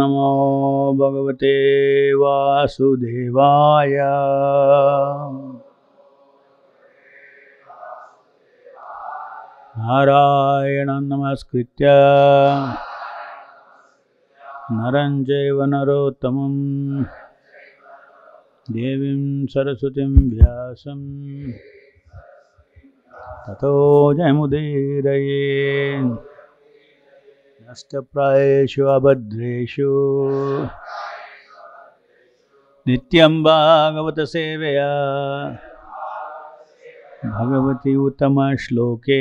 नमो भगवते वासुदेवाय। नारायणं नमस्कृत्य। नरं चैव नरोत्तमं देवीं सरस्वतीं व्यासं ततो जयमुदीरये। नष्टप्रायेषु अभद्रेषु। नित्यं भागवतसेवया। भगवति उत्तमश्लोके।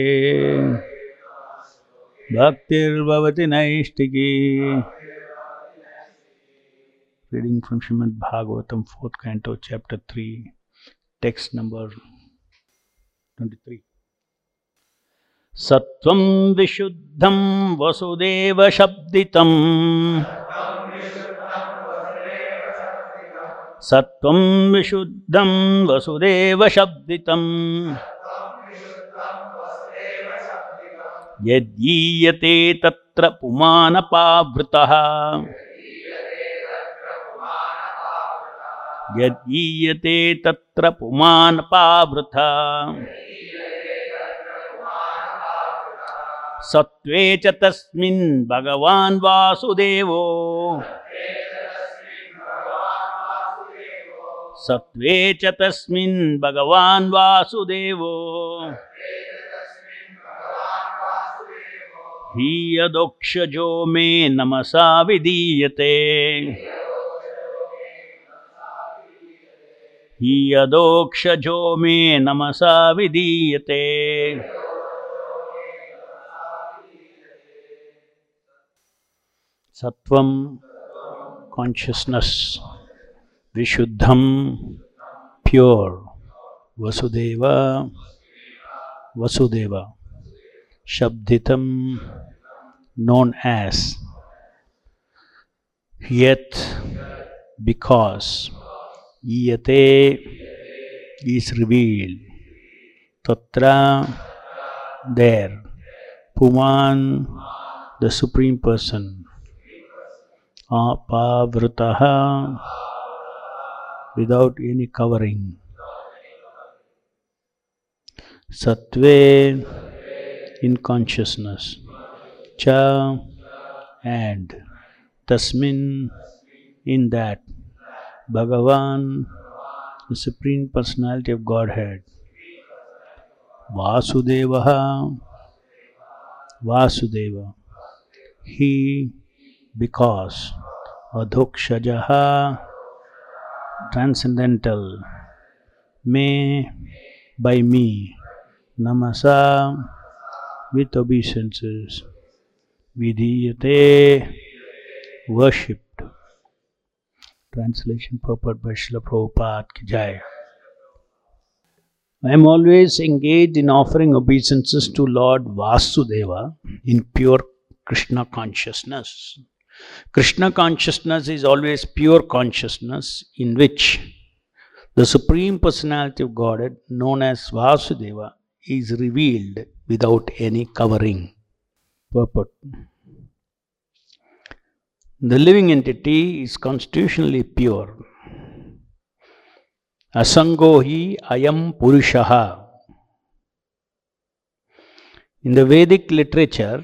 भक्तिर्भवति नैष्टिकी reading Shrimad Shrimad Bhagavatam fourth canto chapter three text number twenty three सत्त्वं विशुद्धं वसुदेवशब्दितम् सत्त्वं विशुद्धं वसुदेवशब्दितम् यद्गीयते तत्र पुमानपावृतः। यद्गीयते तत्र पुमानपावृथा सत्त्वे च तस्मिन् भगवान् वासुदेवो। सत्त्वे च तस्मिन् भगवान् वासुदेवो। हि यदोक्षजो मे नमसा विधीयते। हि यदोक्षजो मे नमसा विधीयते। Sattvam consciousness Vishuddham pure Vasudeva Vasudeva Shabditam known as yet because iyate is revealed tatra there puman the supreme person apavritaha without any covering sattve in consciousness cha and tasmin in that bhagavan the supreme personality of godhead vasudeva vasudeva he because adhokshajaha transcendental may by me namasa with obeisances vidhiyate worshipped translation purport by Srila Prabhupada ki jai I am always engaged in offering obeisances to Lord Vasudeva in pure Krishna consciousness. Krishna consciousness is always pure consciousness in which the Supreme Personality of Godhead, known as Vasudeva, is revealed without any covering. Purport. The living entity is constitutionally pure. Asangohi ayam purushaha. In the Vedic literature,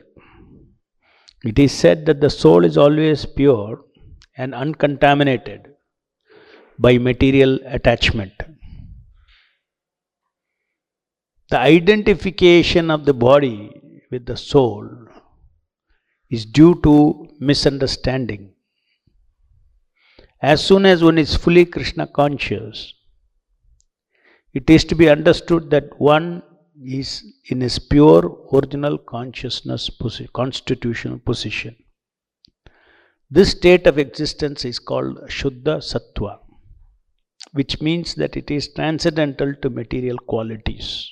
it is said that the soul is always pure and uncontaminated by material attachment. The identification of the body with the soul is due to misunderstanding. As soon as one is fully Krishna conscious, it is to be understood that one is in his pure original consciousness posi- constitutional position. This state of existence is called Shuddha Sattva, which means that it is transcendental to material qualities.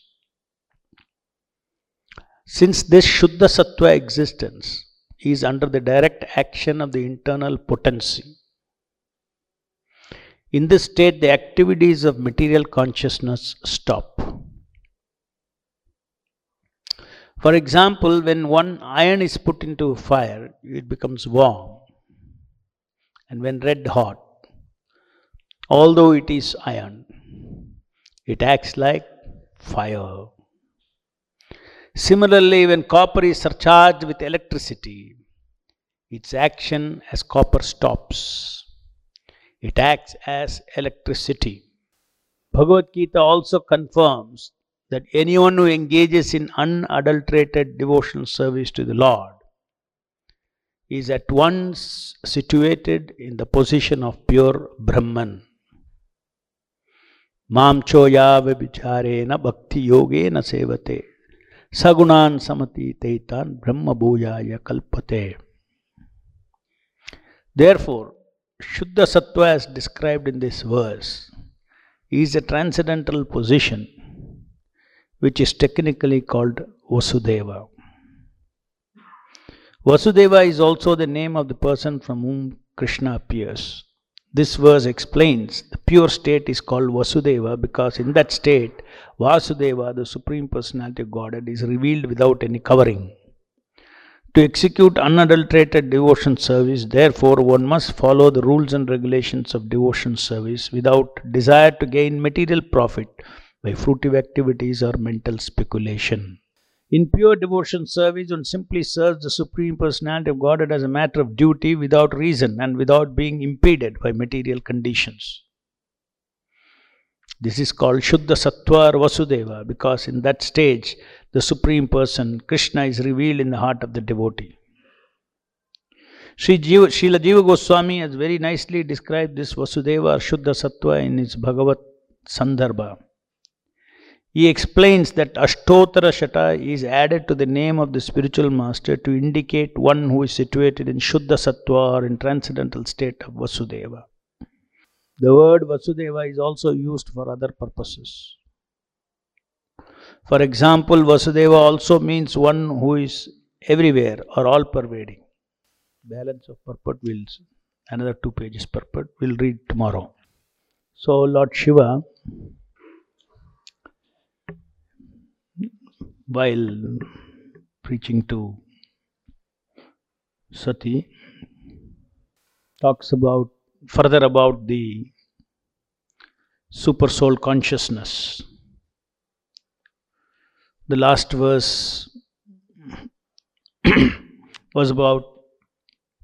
Since this Shuddha Sattva existence is under the direct action of the internal potency, in this state the activities of material consciousness stop. For example, when one iron is put into fire, it becomes warm. and when red hot, although it is iron, it acts like fire. Similarly, when copper is surcharged with electricity, its action as copper stops. It acts as electricity. Bhagavad Gita also confirms that anyone who engages in unadulterated devotional service to the Lord is at once situated in the position of pure Brahman. Mam choya vibicharena bhakti yogena sevate sagunan samati teitan brahma bhujaya kalpate. Therefore, Shuddha Sattva as described in this verse is a transcendental position which is technically called Vasudeva. Vasudeva is also the name of the person from whom Krishna appears. This verse explains the pure state is called Vasudeva because in that state, Vasudeva, the Supreme Personality of Godhead, is revealed without any covering. To execute unadulterated devotion service, therefore, one must follow the rules and regulations of devotion service without desire to gain material profit by fruitive activities or mental speculation. In pure devotion service, one simply serves the Supreme Personality of Godhead as a matter of duty without reason and without being impeded by material conditions. This is called Shuddha Sattva or Vasudeva because in that stage the Supreme Person, Krishna, is revealed in the heart of the devotee. Sri Jiva, Srila Jiva Goswami has very nicely described this Vasudeva or Shuddha Sattva in his Bhagavat Sandarbha. He explains that Ashtotara Shata is added to the name of the spiritual master to indicate one who is situated in Shuddha Sattva or in transcendental state of Vasudeva. The word Vasudeva is also used for other purposes. For example, Vasudeva also means one who is everywhere or all pervading. Balance of purport will another two pages purport we'll read tomorrow. So Lord Shiva while preaching to Sati talks about further about the super soul consciousness. The last verse was about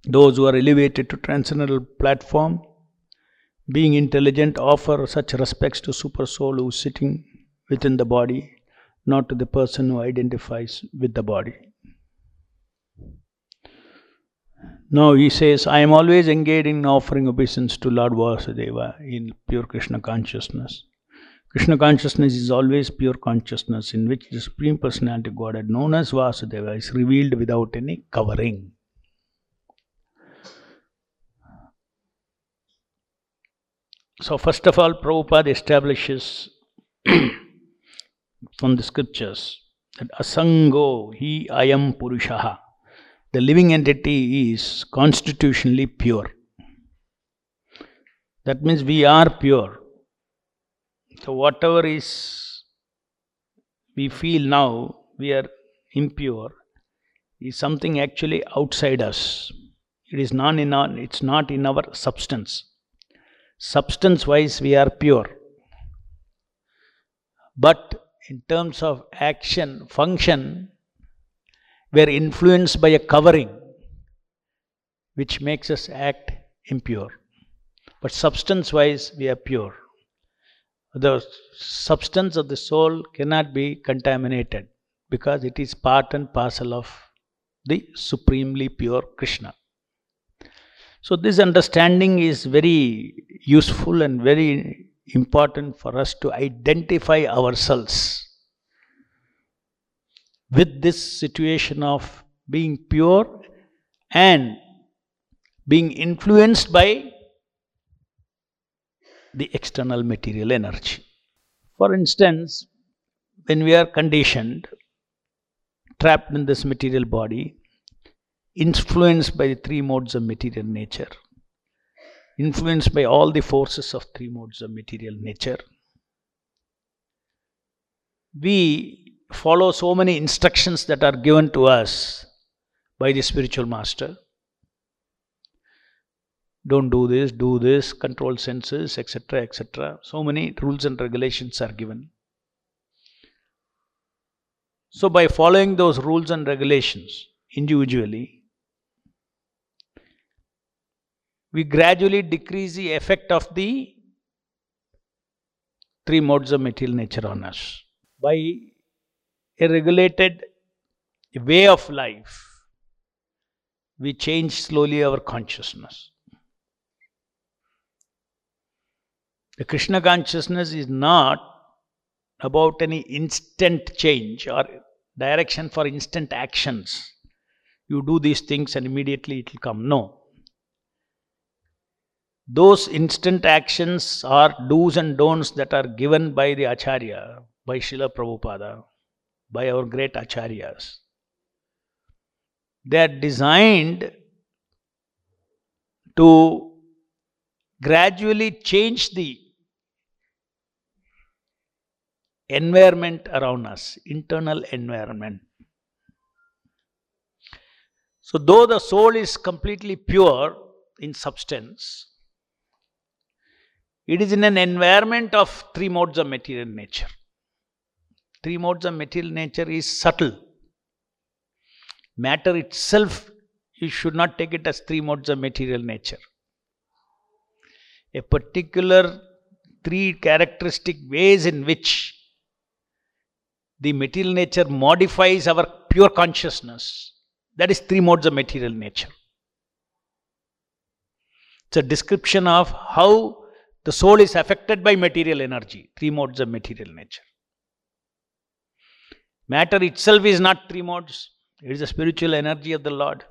those who are elevated to transcendental platform. Being intelligent offer such respects to super soul who is sitting within the body not to the person who identifies with the body now he says i am always engaged in offering obeisance to lord vasudeva in pure krishna consciousness Krishna consciousness is always pure consciousness in which the Supreme Personality Godhead, known as Vasudeva, is revealed without any covering. So, first of all, Prabhupada establishes from the scriptures that Asango, he ayam Purushaha, the living entity is constitutionally pure. That means we are pure so, whatever is we feel now we are impure is something actually outside us. It is not in our, it's not in our substance. Substance wise, we are pure. But in terms of action, function, we are influenced by a covering which makes us act impure. But substance wise, we are pure the substance of the soul cannot be contaminated because it is part and parcel of the supremely pure Krishna. So, this understanding is very useful and very important for us to identify ourselves with this situation of being pure and being influenced by the external material energy. For instance, when we are conditioned, trapped in this material body, influenced by the three modes of material nature, influenced by all the forces of three modes of material nature, we follow so many instructions that are given to us by the spiritual master don't do this, do this, control senses, etc., etc. So many rules and regulations are given. So, by following those rules and regulations individually, we gradually decrease the effect of the three modes of material nature on us. By a regulated way of life, we change slowly our consciousness. The Krishna consciousness is not about any instant change or direction for instant actions. You do these things and immediately it will come. No. Those instant actions are do's and don'ts that are given by the Acharya, by Srila Prabhupada, by our great Acharyas. They are designed to gradually change the environment around us, internal environment. So, though the soul is completely pure in substance, it is in an environment of three modes of material nature. Three modes of material nature is subtle. Matter itself, you should not take it as three modes of material nature. A particular three characteristic ways in which the material nature modifies our pure consciousness. That is three modes of material nature. It's a description of how the soul is affected by material energy, three modes of material nature. Matter itself is not three modes, it is the spiritual energy of the Lord.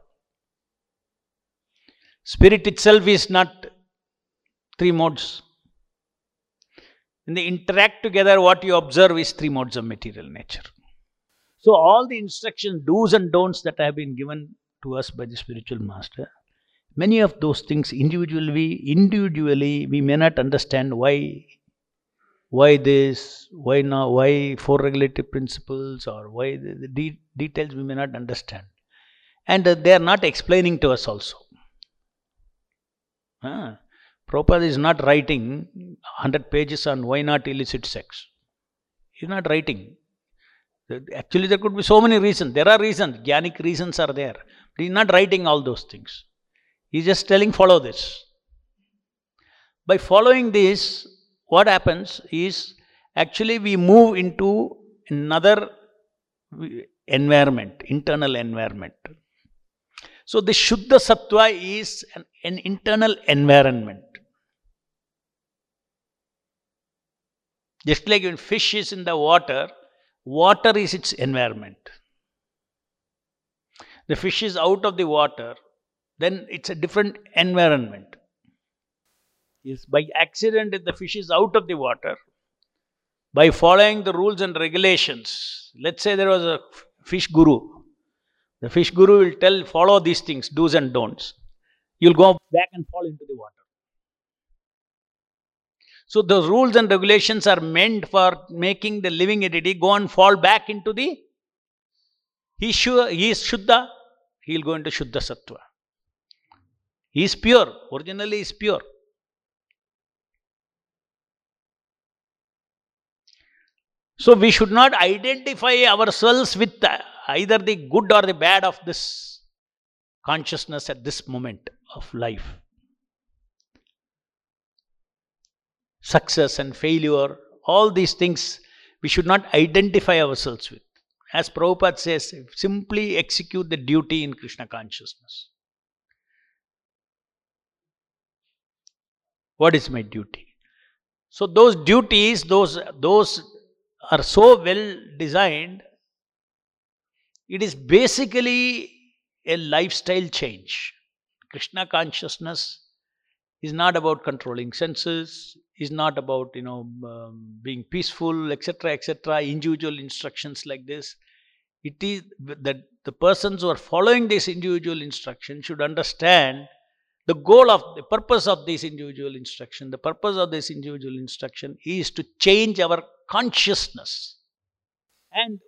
Spirit itself is not three modes. When they interact together, what you observe is three modes of material nature. So, all the instructions, do's and don'ts that have been given to us by the spiritual master, many of those things individually, individually, we may not understand why, why this, why now, why four regulative principles, or why the, the de details we may not understand, and uh, they are not explaining to us also. Ah. Prabhupada is not writing 100 pages on why not illicit sex. He is not writing. Actually, there could be so many reasons. There are reasons, Jnanic reasons are there. But he is not writing all those things. He is just telling, follow this. By following this, what happens is actually we move into another environment, internal environment. So, the Shuddha Sattva is an, an internal environment. Just like when fish is in the water, water is its environment. The fish is out of the water, then it's a different environment. Is by accident if the fish is out of the water, by following the rules and regulations, let's say there was a fish guru. The fish guru will tell, follow these things, do's and don'ts. You'll go back and fall into the water. So the rules and regulations are meant for making the living entity go and fall back into the he, sure, he is Shuddha, he will go into Shuddha Sattva. He is pure, originally is pure. So we should not identify ourselves with either the good or the bad of this consciousness at this moment of life. success and failure, all these things we should not identify ourselves with. As Prabhupada says, simply execute the duty in Krishna consciousness. What is my duty? So those duties, those, those are so well designed, it is basically a lifestyle change. Krishna consciousness is not about controlling senses, is not about you know um, being peaceful, etc., etc. Individual instructions like this. It is that the persons who are following this individual instruction should understand the goal of the purpose of this individual instruction. The purpose of this individual instruction is to change our consciousness, and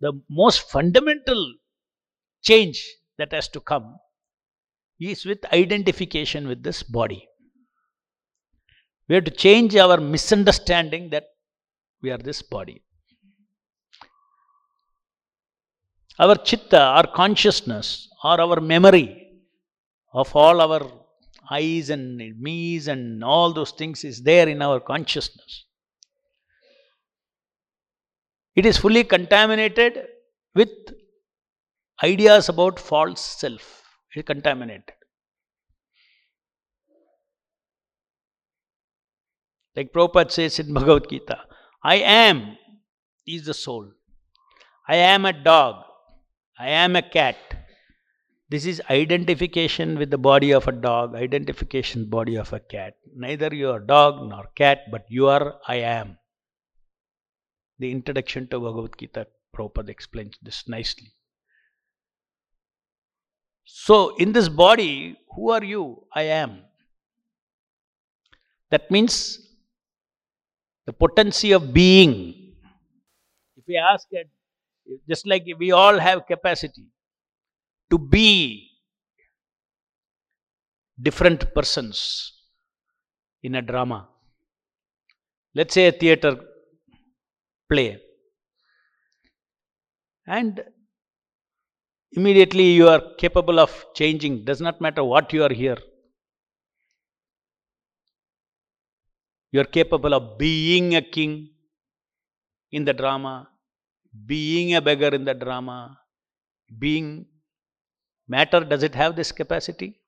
the most fundamental change that has to come is with identification with this body. We have to change our misunderstanding that we are this body. Our chitta, our consciousness, or our memory of all our I's and me's and all those things is there in our consciousness. It is fully contaminated with ideas about false self. It is contaminated. Like Prabhupada says in Bhagavad Gita, I am is the soul. I am a dog. I am a cat. This is identification with the body of a dog, identification body of a cat. Neither you are dog nor cat, but you are I am. The introduction to Bhagavad Gita, Prabhupada explains this nicely. So, in this body, who are you? I am. That means the potency of being. If we ask it, just like we all have capacity to be different persons in a drama. Let's say a theater play. And immediately you are capable of changing, does not matter what you are here. You are capable of being a king in the drama, being a beggar in the drama, being matter, does it have this capacity?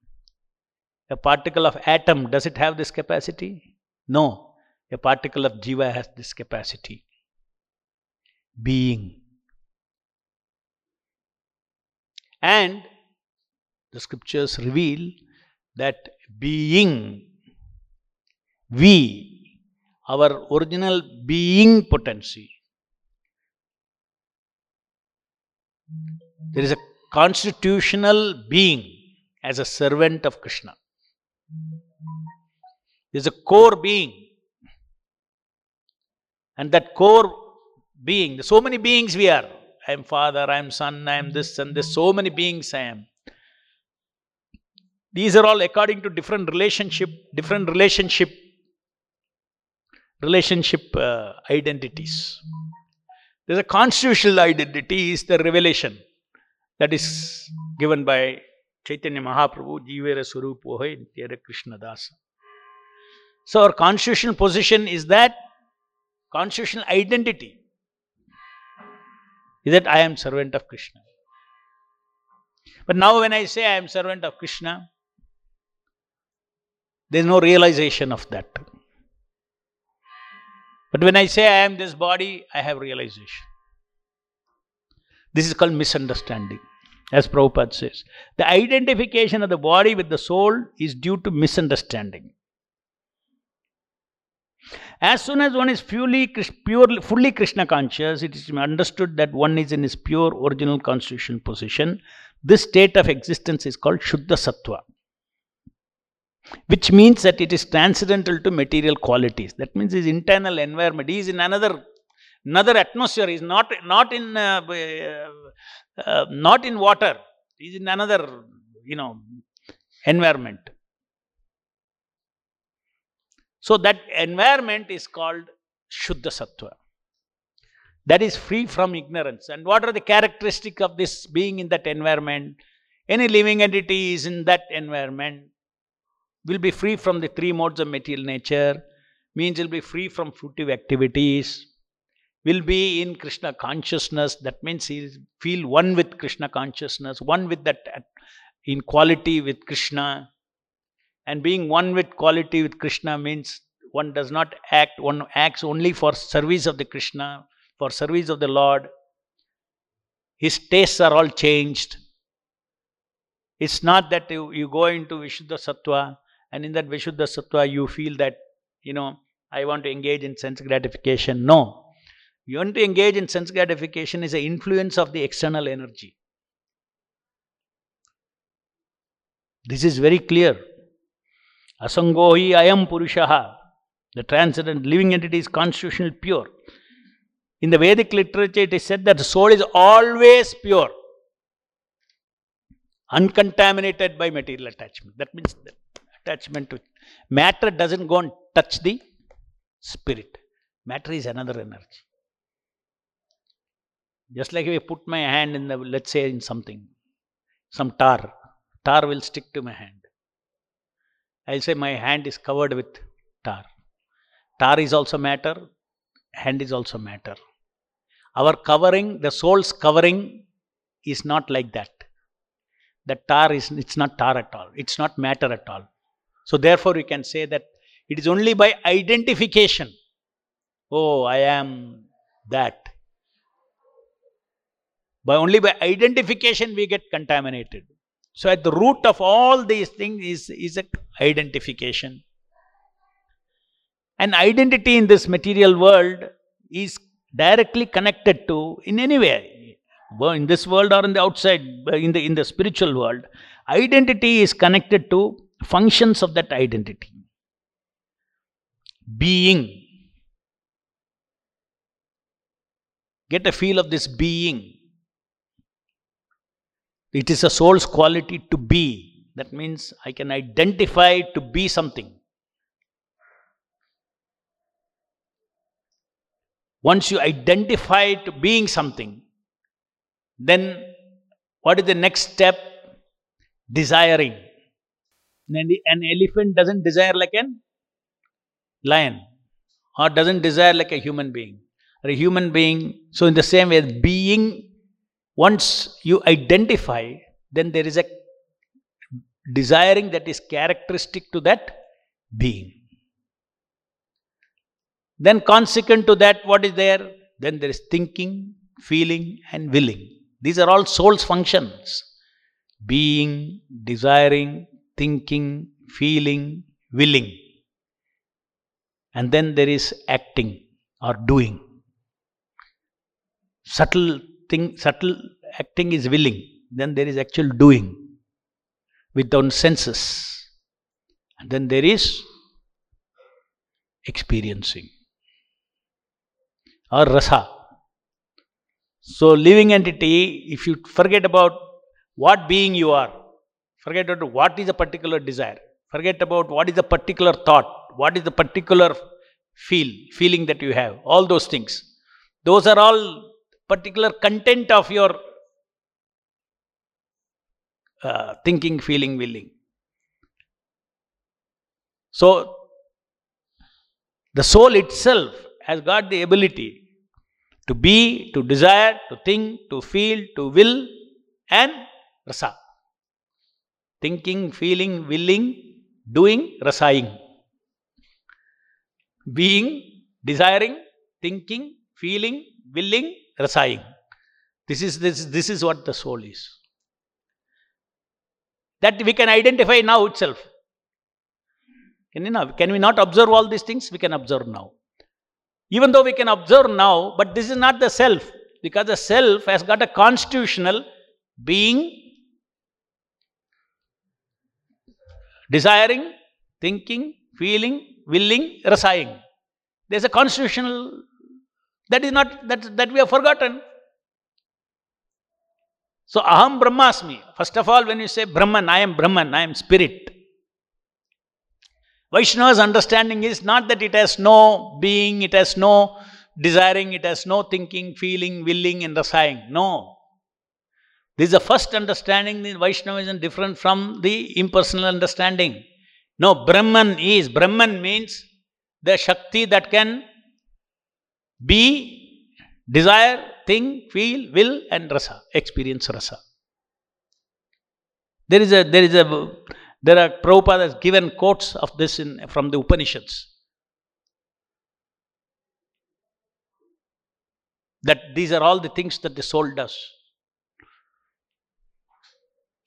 A particle of atom, does it have this capacity? No. A particle of jiva has this capacity. Being. And the scriptures reveal that being, we, our original being potency, there is a constitutional being as a servant of Krishna. Is a core being. And that core being, so many beings we are. I am father, I am son, I am this and this, so many beings I am. These are all according to different relationship, different relationship, relationship uh, identities. There's a constitutional identity is the revelation that is given by Chaitanya Mahaprabhu, Jivera Surupohe, Krishna Dasa. So our constitutional position is that constitutional identity is that I am servant of Krishna. But now when I say I am servant of Krishna, there is no realization of that. But when I say I am this body, I have realization. This is called misunderstanding, as Prabhupada says. The identification of the body with the soul is due to misunderstanding. As soon as one is purely, purely, fully Krishna conscious, it is understood that one is in his pure original constitutional position. This state of existence is called Shuddha Sattva, which means that it is transcendental to material qualities. That means his internal environment. He is in another another atmosphere. Is not not in uh, uh, uh, not in water. Is in another you know environment. So that environment is called Shuddha Sattva. That is free from ignorance. And what are the characteristics of this being in that environment? Any living entity is in that environment will be free from the three modes of material nature, means will be free from fruitive activities, will be in Krishna consciousness. That means he feel one with Krishna consciousness, one with that uh, in quality with Krishna. And being one with quality with Krishna means one does not act, one acts only for service of the Krishna, for service of the Lord. His tastes are all changed. It's not that you, you go into Vishuddha Sattva and in that Vishuddha Sattva you feel that, you know, I want to engage in sense gratification. No. You want to engage in sense gratification is an influence of the external energy. This is very clear. Asangohi ayam purushaha. The transcendent living entity is constitutional pure. In the Vedic literature, it is said that the soul is always pure. uncontaminated by material attachment. That means the attachment to matter doesn't go and touch the spirit. Matter is another energy. Just like if I put my hand in the, let's say, in something, some tar, tar will stick to my hand. I'll say my hand is covered with tar. Tar is also matter, hand is also matter. Our covering, the soul's covering, is not like that. The tar is, it's not tar at all, it's not matter at all. So, therefore, we can say that it is only by identification. Oh, I am that. By only by identification we get contaminated. So, at the root of all these things is, is a identification. And identity in this material world is directly connected to, in any way, in this world or in the outside, in the, in the spiritual world, identity is connected to functions of that identity. Being. Get a feel of this being. It is a soul's quality to be. That means I can identify to be something. Once you identify to being something, then what is the next step? Desiring. An elephant doesn't desire like a lion or doesn't desire like a human being or a human being. So, in the same way, being, once you identify, then there is a desiring that is characteristic to that being. Then, consequent to that, what is there? Then there is thinking, feeling, and willing. These are all soul's functions being, desiring, thinking, feeling, willing. And then there is acting or doing. Subtle thing, subtle acting is willing. Then there is actual doing without senses. And then there is experiencing or rasa. So, living entity, if you forget about what being you are, Forget about what is a particular desire. Forget about what is a particular thought. What is the particular feel, feeling that you have. All those things. Those are all particular content of your uh, thinking, feeling, willing. So, the soul itself has got the ability to be, to desire, to think, to feel, to will, and rasa thinking, feeling, willing, doing, rasaying. Being, desiring, thinking, feeling, willing, rasaying. This is, this, this is what the soul is. That we can identify now itself. Can, you know, can we not observe all these things? We can observe now. Even though we can observe now, but this is not the self. Because the self has got a constitutional being, desiring, thinking, feeling, willing, rasaying. There's a constitutional that is not that that we have forgotten. So aham brahmasmi. First of all, when you say Brahman, I am Brahman, I am spirit. Vaishnava's understanding is not that it has no being, it has no desiring, it has no thinking, feeling, willing, and rasaying. No. This is the first understanding in Vaishnavism different from the impersonal understanding. No, Brahman is, Brahman means the Shakti that can be, desire, think, feel, will and rasa, experience rasa. There is a, there is a, there are, Prabhupada has given quotes of this in, from the Upanishads. That these are all the things that the soul does.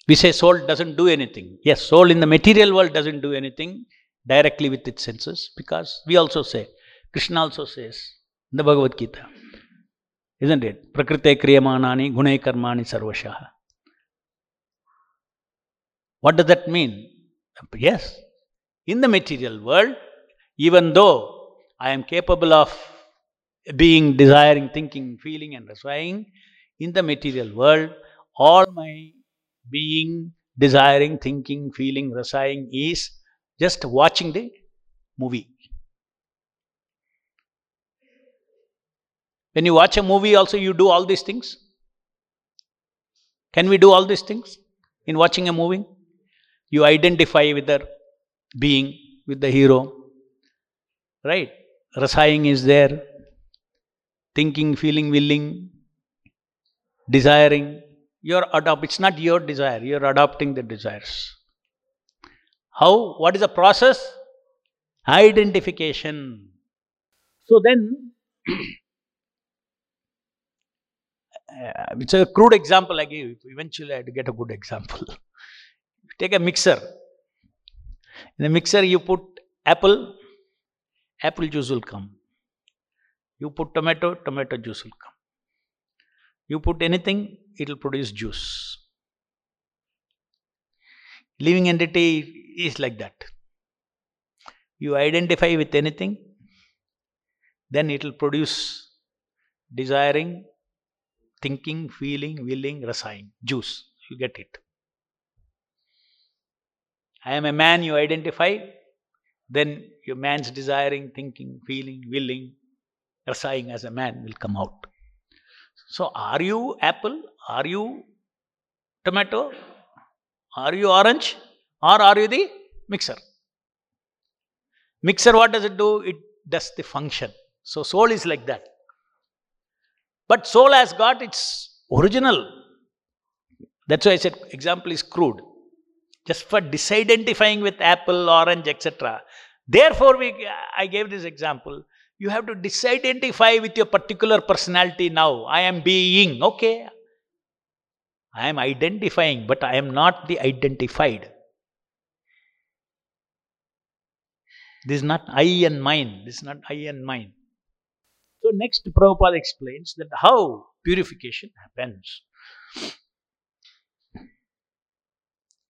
We say soul doesn't do anything. Yes, soul in the material world doesn't do anything directly with its senses because we also say, Krishna also says in the Bhagavad Gita, isn't it? Prakrite kriyamanani gune karmani sarvashaha. What does that mean? Yes, in the material world, even though I am capable of being, desiring, thinking, feeling, and rasaying, in the material world, all my being, desiring, thinking, feeling, rasaying is just watching the movie. When you watch a movie, also you do all these things. Can we do all these things in watching a movie? You identify with the being, with the hero, right? Rasaying is there, thinking, feeling, willing, desiring. You're adopt. It's not your desire. You're adopting the desires. How? What is the process? Identification. So then, uh, it's a crude example I gave. Eventually, I had to get a good example. Take a mixer. In the mixer, you put apple, apple juice will come. You put tomato, tomato juice will come. You put anything, it will produce juice. Living entity is like that. You identify with anything, then it will produce desiring, thinking, feeling, willing, rasaying, juice. You get it. I am a man, you identify, then your man's desiring, thinking, feeling, willing, rasaying as a man will come out. So, are you apple? Are you tomato? Are you orange? Or are you the mixer? Mixer, what does it do? It does the function. So, soul is like that. But soul has got its original. That's why I said example is crude. Just for disidentifying with apple, orange, etc. Therefore, we, I gave this example. You have to disidentify with your particular personality now. I am being, okay. I am identifying, but I am not the identified. This is not I and mine. This is not I and mine. So next Prabhupada explains that how purification happens.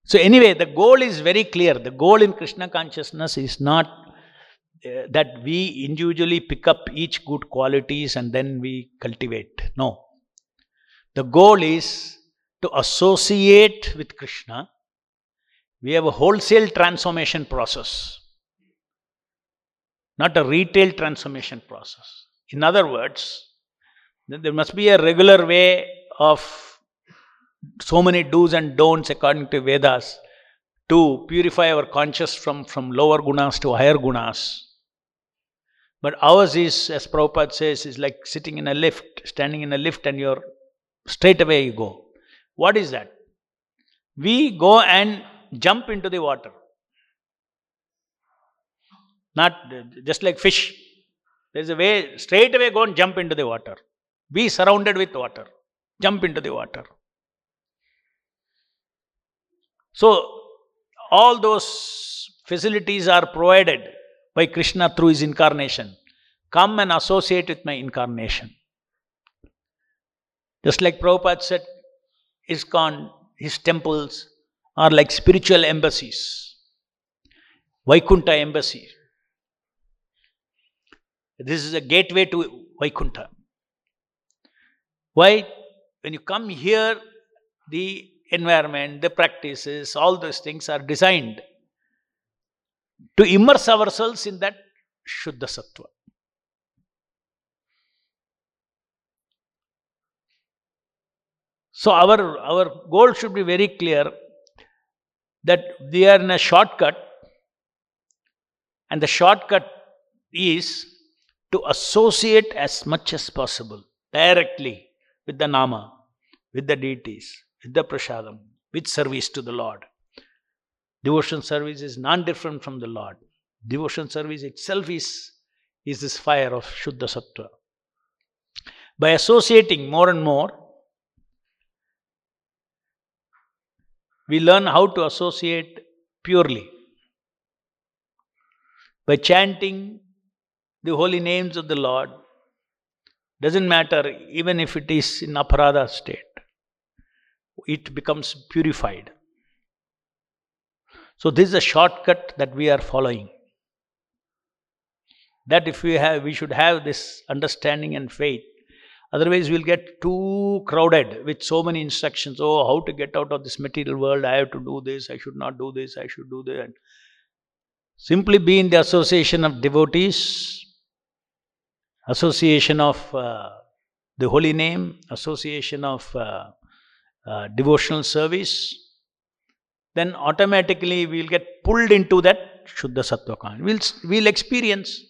So anyway, the goal is very clear. The goal in Krishna consciousness is not uh, that we individually pick up each good qualities and then we cultivate. No. The goal is to associate with Krishna. We have a wholesale transformation process, not a retail transformation process. In other words, there must be a regular way of so many do's and don'ts according to Vedas to purify our conscious from, from lower gunas to higher gunas. But ours is, as Prabhupada says, is like sitting in a lift, standing in a lift, and you're straight away you go. What is that? We go and jump into the water. Not just like fish. There's a way, straight away go and jump into the water. Be surrounded with water. Jump into the water. So, all those facilities are provided by Krishna through his incarnation. Come and associate with my incarnation. Just like Prabhupada said, ISKCON, his temples are like spiritual embassies. Vaikuntha embassy. This is a gateway to Vaikuntha. Why? When you come here, the environment, the practices, all those things are designed to immerse ourselves in that Shuddha Sattva. So our, our goal should be very clear that we are in a shortcut and the shortcut is to associate as much as possible directly with the Nama, with the deities, with the prasadam, with service to the Lord. Devotion service is non different from the Lord. Devotion service itself is, is this fire of Shuddha Sattva. By associating more and more, we learn how to associate purely. By chanting the holy names of the Lord, doesn't matter even if it is in aparadha state it becomes purified. So this is a shortcut that we are following. That if we have, we should have this understanding and faith. Otherwise, we'll get too crowded with so many instructions. Oh, how to get out of this material world? I have to do this. I should not do this. I should do that. Simply be in the association of devotees, association of uh, the holy name, association of uh, uh, devotional service, then automatically we'll get pulled into that Shuddha Sattva. We'll, we'll experience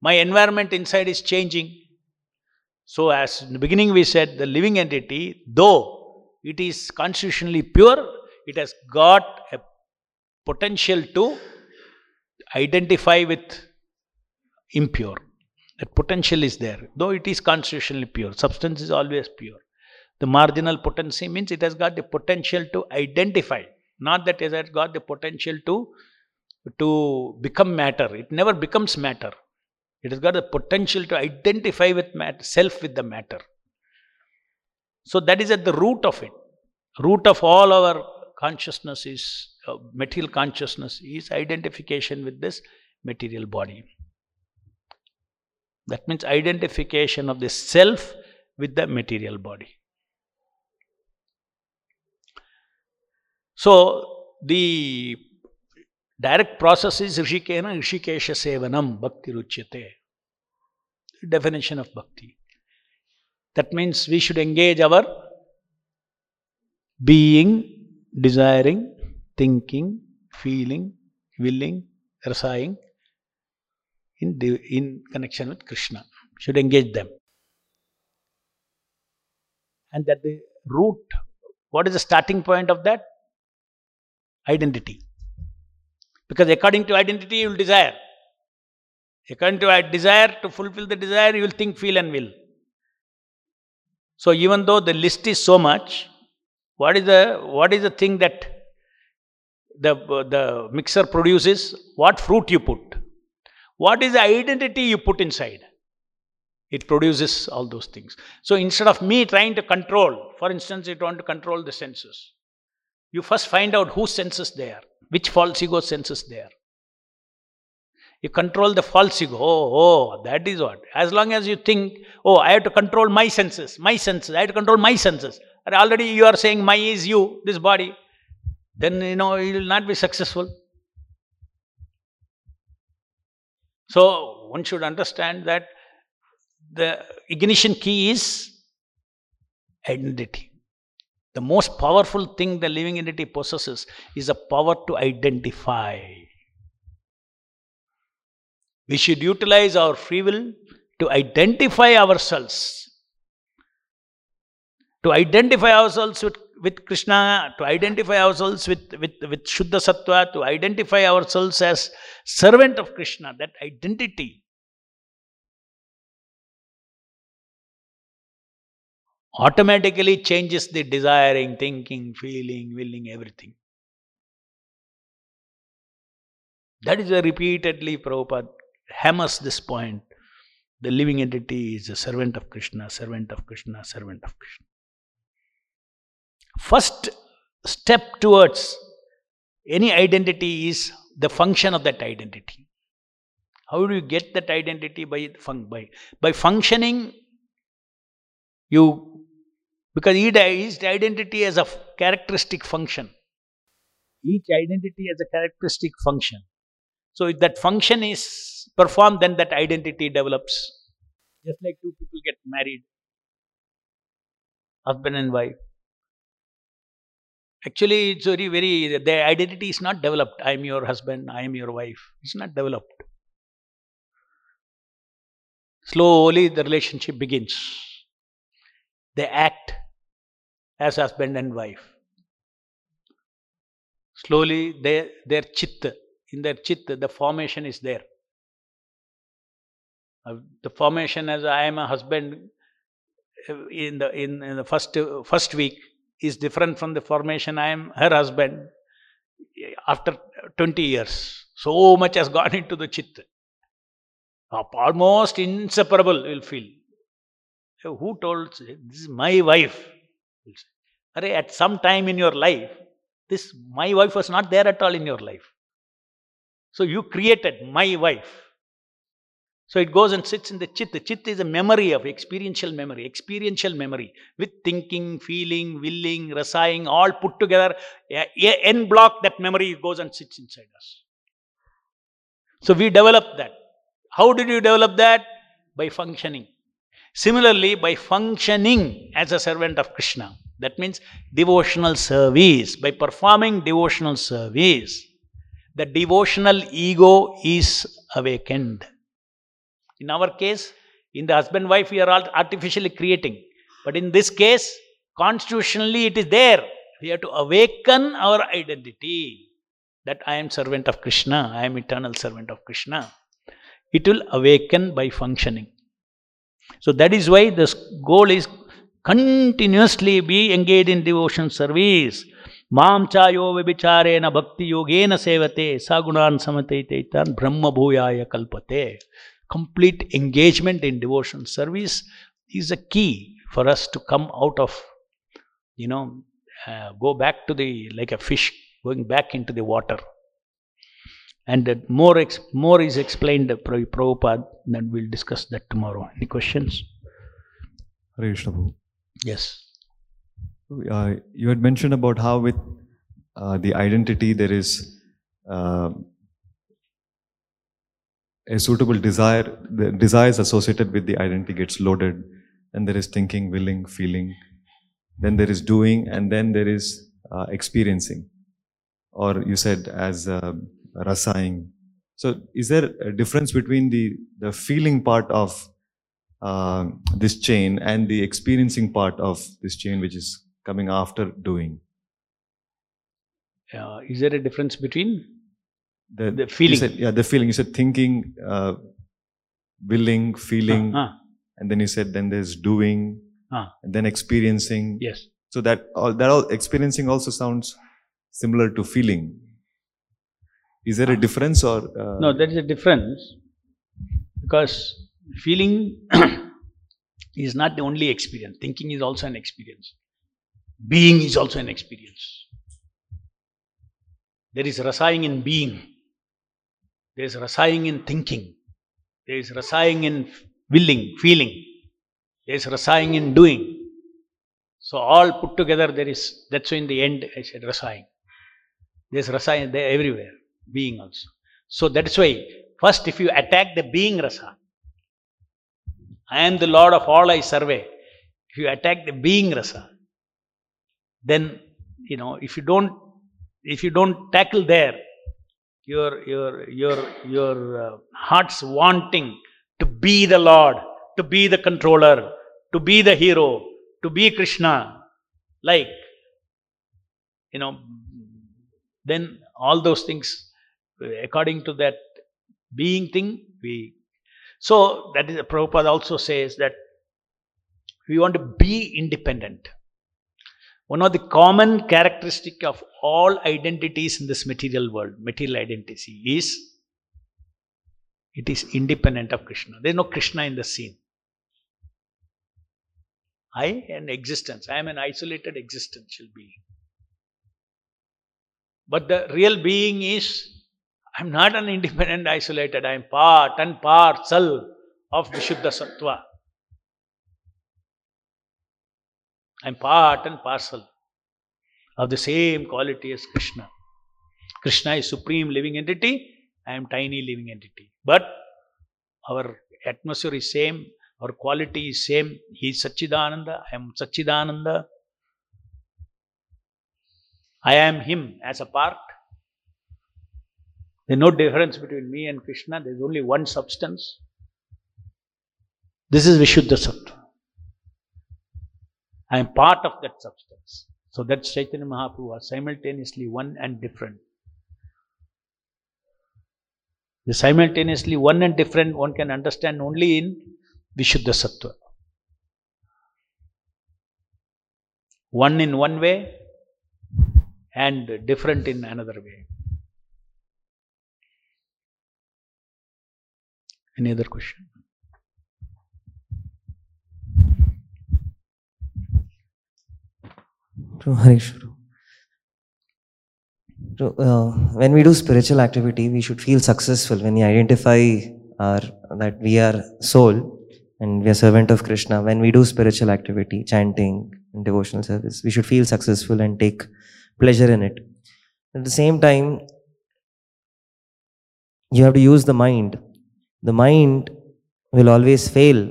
my environment inside is changing. So, as in the beginning we said, the living entity, though it is constitutionally pure, it has got a potential to identify with impure. That potential is there, though it is constitutionally pure. Substance is always pure. The marginal potency means it has got the potential to identify, not that it has got the potential to, to become matter. It never becomes matter. It has got the potential to identify with matter, self with the matter. So that is at the root of it. Root of all our consciousness is, uh, material consciousness is identification with this material body. That means identification of the self with the material body. So, the direct process is Rishikena Rishikesha Sevanam Bhakti Ruchyate. Definition of Bhakti. That means we should engage our being, desiring, thinking, feeling, willing, rasaing in, in connection with Krishna. Should engage them. And that the root, what is the starting point of that? Identity. Because according to identity, you will desire. According to desire, to fulfill the desire, you will think, feel, and will. So even though the list is so much, what is the what is the thing that the the mixer produces? What fruit you put? What is the identity you put inside? It produces all those things. So instead of me trying to control, for instance, you want to control the senses, you first find out whose senses there, which false ego senses there. You control the false ego. Oh, oh, that is what. As long as you think, oh, I have to control my senses, my senses, I have to control my senses. And already you are saying my is you, this body. Then, you know, you will not be successful. So, one should understand that the ignition key is identity. The most powerful thing the living entity possesses is a power to identify. We should utilize our free will to identify ourselves. To identify ourselves with, with Krishna, to identify ourselves with, with, with Shuddha Sattva, to identify ourselves as servant of Krishna, that identity automatically changes the desiring, thinking, feeling, willing, everything. That is why repeatedly Prabhupada hammers this point. The living entity is a servant of Krishna, servant of Krishna, servant of Krishna. First step towards any identity is the function of that identity. How do you get that identity? By, by, by functioning, you because each identity has a characteristic function. Each identity has a characteristic function. So if that function is performed, then that identity develops. Just like two people get married, husband and wife. Actually, it's very, very, their identity is not developed. I am your husband, I am your wife. It's not developed. Slowly the relationship begins. They act as husband and wife. Slowly, they, their chitta, in their chitta, the formation is there. Uh, the formation as I am a husband uh, in the in, in the first first week is different from the formation I am her husband after 20 years. So much has gone into the chitta. Almost inseparable you will feel. Who told this is my wife? at some time in your life, this my wife was not there at all in your life. So you created my wife. So it goes and sits in the chit. The chit is a memory of experiential memory, experiential memory with thinking, feeling, willing, rasaying, all put together. N block that memory goes and sits inside us. So we develop that. How did you develop that? By functioning. Similarly, by functioning as a servant of Krishna. That means devotional service. By performing devotional service, the devotional ego is awakened. In our case, in the husband wife, we are all artificially creating. But in this case, constitutionally, it is there. We have to awaken our identity that I am servant of Krishna, I am eternal servant of Krishna. It will awaken by functioning. So that is why this goal is continuously be engaged in devotion service. Mam chayo vibicharena bhakti yogena sevate sagunan samate taitan brahma bhuyaya kalpate complete engagement in devotion service is a key for us to come out of, you know, uh, go back to the, like a fish going back into the water. And more, more is explained by Prabhupada, then we'll discuss that tomorrow. Any questions? Hare Yes. Uh, you had mentioned about how with uh, the identity there is uh, a suitable desire, the desires associated with the identity gets loaded, and there is thinking, willing, feeling, then there is doing, and then there is uh, experiencing. Or you said as uh, rasaying. So, is there a difference between the, the feeling part of uh, this chain and the experiencing part of this chain, which is coming after doing? Uh, is there a difference between the, the feeling. Said, yeah, the feeling. You said thinking, uh, willing, feeling, uh, and then you said then there's doing, uh. and then experiencing. Yes. So that all that all experiencing also sounds similar to feeling. Is there a difference or? Uh, no, there is a difference because feeling is not the only experience. Thinking is also an experience. Being is also an experience. There is rasaying in being. There is rasaying in thinking. There is rasaying in willing, feeling. There is rasaying in doing. So all put together there is, that's why in the end I said rasaying. There is rasaying there everywhere, being also. So that's why first if you attack the being rasa, I am the Lord of all I survey. If you attack the being rasa, then you know if you don't if you don't tackle there, your your your your uh, heart's wanting to be the lord to be the controller to be the hero to be krishna. Like you know then all those things according to that being thing we so that is prabhupada also says that we want to be independent. One of the common characteristic of all identities in this material world, material identity, is it is independent of Krishna. There is no Krishna in the scene. I am existence. I am an isolated existential being. But the real being is I am not an independent, isolated. I am part and parcel of Vishuddha Sattva. I am part and parcel of the same quality as Krishna. Krishna is supreme living entity, I am tiny living entity. But our atmosphere is same, our quality is same. He is Satchidananda, I am Satchidananda. I am him as a part. There is no difference between me and Krishna, there is only one substance. This is Vishuddha Sattva. I am part of that substance. So that Chaitanya Mahaprabhu are simultaneously one and different. The simultaneously one and different one can understand only in Vishuddha Sattva. One in one way and different in another way. Any other question? True, Harishwaru. So, uh, when we do spiritual activity, we should feel successful when we identify are that we are soul and we are servant of Krishna. When we do spiritual activity, chanting and devotional service, we should feel successful and take pleasure in it. At the same time, you have to use the mind. The mind will always fail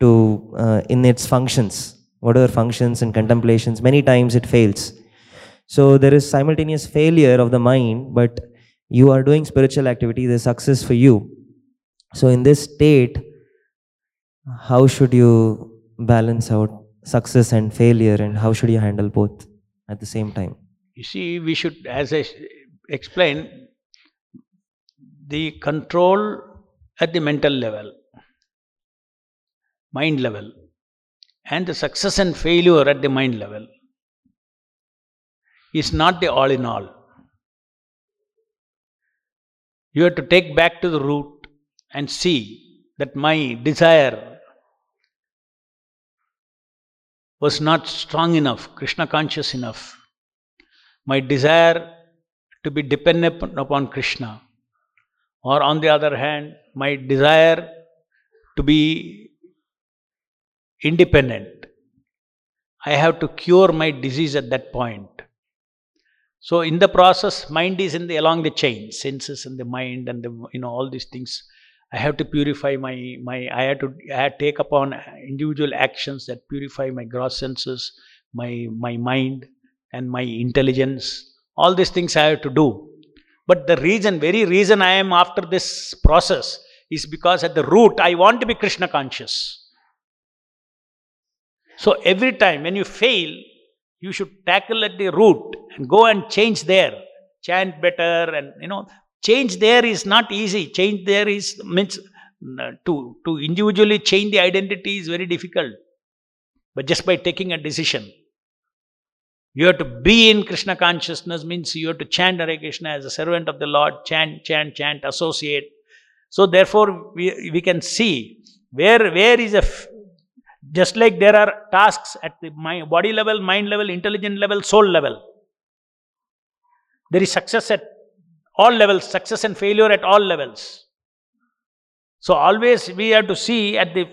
to uh, in its functions, whatever functions and contemplations. Many times it fails. So there is simultaneous failure of the mind, but you are doing spiritual activity, there's success for you. So in this state, how should you balance out success and failure, and how should you handle both at the same time? You see, we should, as I explained, the control at the mental level, mind level, and the success and failure at the mind level is not the all in all. You have to take back to the root and see that my desire was not strong enough, Krishna conscious enough. My desire to be dependent upon Krishna, or on the other hand, my desire to be independent. I have to cure my disease at that point. So in the process, mind is in the along the chain, senses and the mind and the you know all these things. I have to purify my my. I have to I have to take upon individual actions that purify my gross senses, my my mind, and my intelligence. All these things I have to do. But the reason, very reason I am after this process is because at the root I want to be Krishna conscious. So every time when you fail, you should tackle at the root and go and change there. Chant better and you know, change there is not easy. Change there is means uh, to to individually change the identity is very difficult. But just by taking a decision, you have to be in Krishna consciousness means you have to chant Hare Krishna as a servant of the Lord, chant, chant, chant, associate. So therefore, we, we can see where where is a just like there are tasks at the body level, mind level, intelligent level, soul level. There is success at all levels, success and failure at all levels. So always we have to see at the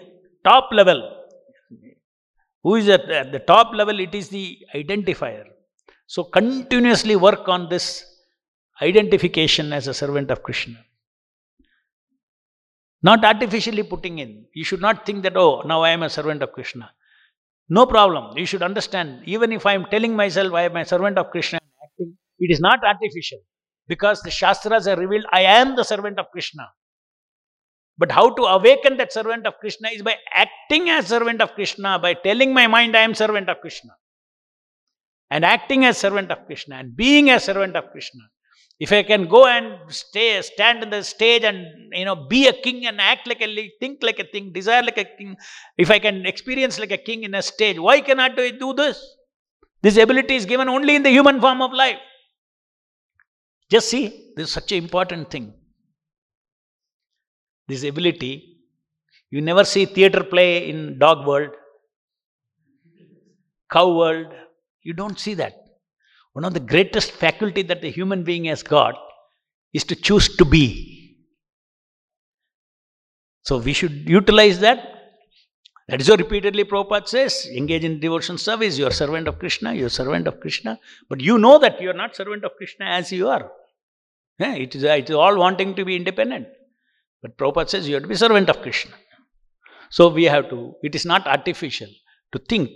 top level. Who is at, at the top level? It is the identifier. So continuously work on this identification as a servant of Krishna. Not artificially putting in. You should not think that, oh, now I am a servant of Krishna. No problem. You should understand, even if I am telling myself I am a servant of Krishna and acting, it is not artificial. Because the Shastras are revealed, I am the servant of Krishna. But how to awaken that servant of Krishna is by acting as servant of Krishna, by telling my mind I am servant of Krishna. And acting as servant of Krishna and being a servant of Krishna. If I can go and stay, stand in the stage and you know be a king and act like a think like a king, desire like a king, if I can experience like a king in a stage, why cannot I do this? This ability is given only in the human form of life. Just see, this is such an important thing. This ability, you never see theater play in dog world, cow world. You don't see that. One of the greatest faculty that the human being has got is to choose to be. So we should utilize that. That is what repeatedly Prabhupada says. Engage in devotion service. You are servant of Krishna. You are servant of Krishna. But you know that you are not servant of Krishna as you are. Yeah, it, is, it is all wanting to be independent. But Prabhupada says you have to be servant of Krishna. So we have to, it is not artificial to think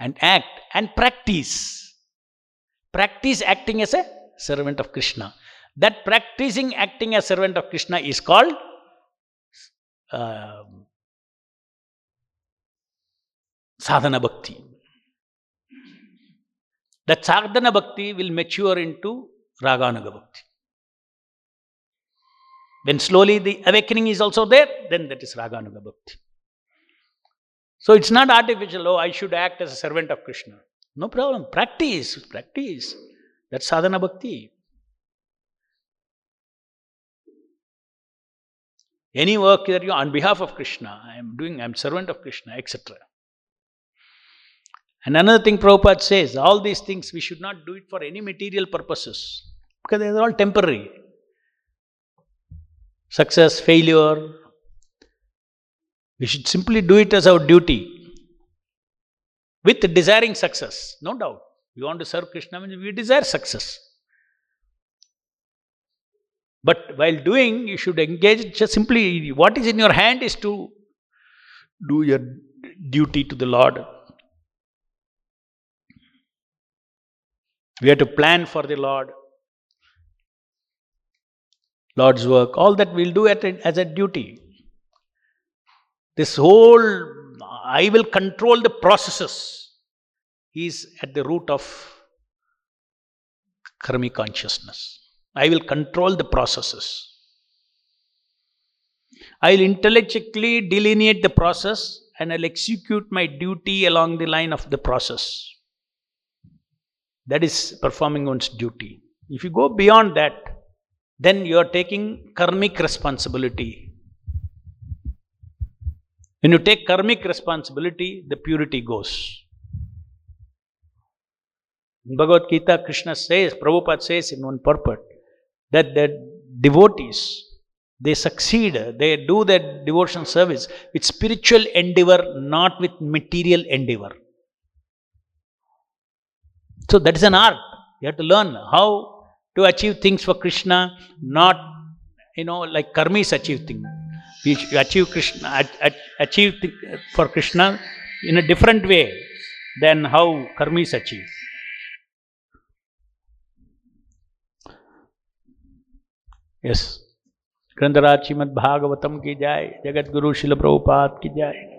and act and practice. Practice acting as a servant of Krishna. That practicing acting as a servant of Krishna is called uh, sadhana bhakti. That sadhana bhakti will mature into raganuga bhakti. When slowly the awakening is also there, then that is raganuga bhakti. So it's not artificial, oh, I should act as a servant of Krishna. No problem. Practice, practice. That's sadhana bhakti. Any work that you on behalf of Krishna, I am doing, I am servant of Krishna, etc. And another thing Prabhupada says, all these things we should not do it for any material purposes. Because they are all temporary. success, failure. We should simply do it as our duty with desiring success, no doubt. We want to serve Krishna, we desire success. But while doing, you should engage just simply what is in your hand is to do your duty to the Lord. We have to plan for the Lord. Lord's work, all that we'll do at as a duty. This whole I will control the processes He is at the root of karmic consciousness. I will control the processes. I will intellectually delineate the process and I'll execute my duty along the line of the process. That is performing one's duty. If you go beyond that, then you are taking karmic responsibility. When you take karmic responsibility, the purity goes. In Bhagavad Gita, Krishna says, Prabhupada says in one purport, that the devotees, they succeed, they do their devotion service with spiritual endeavor, not with material endeavor. So that is an art. You have to learn how to achieve things for Krishna, not you know like karmis achieve things. We achieve Krishna, achieve for Krishna in a different way than how karmis achieve. Yes ग्रंथराज श्रीमद भागवतम की जाए जगत गुरु शिल प्रभुपाद की जाए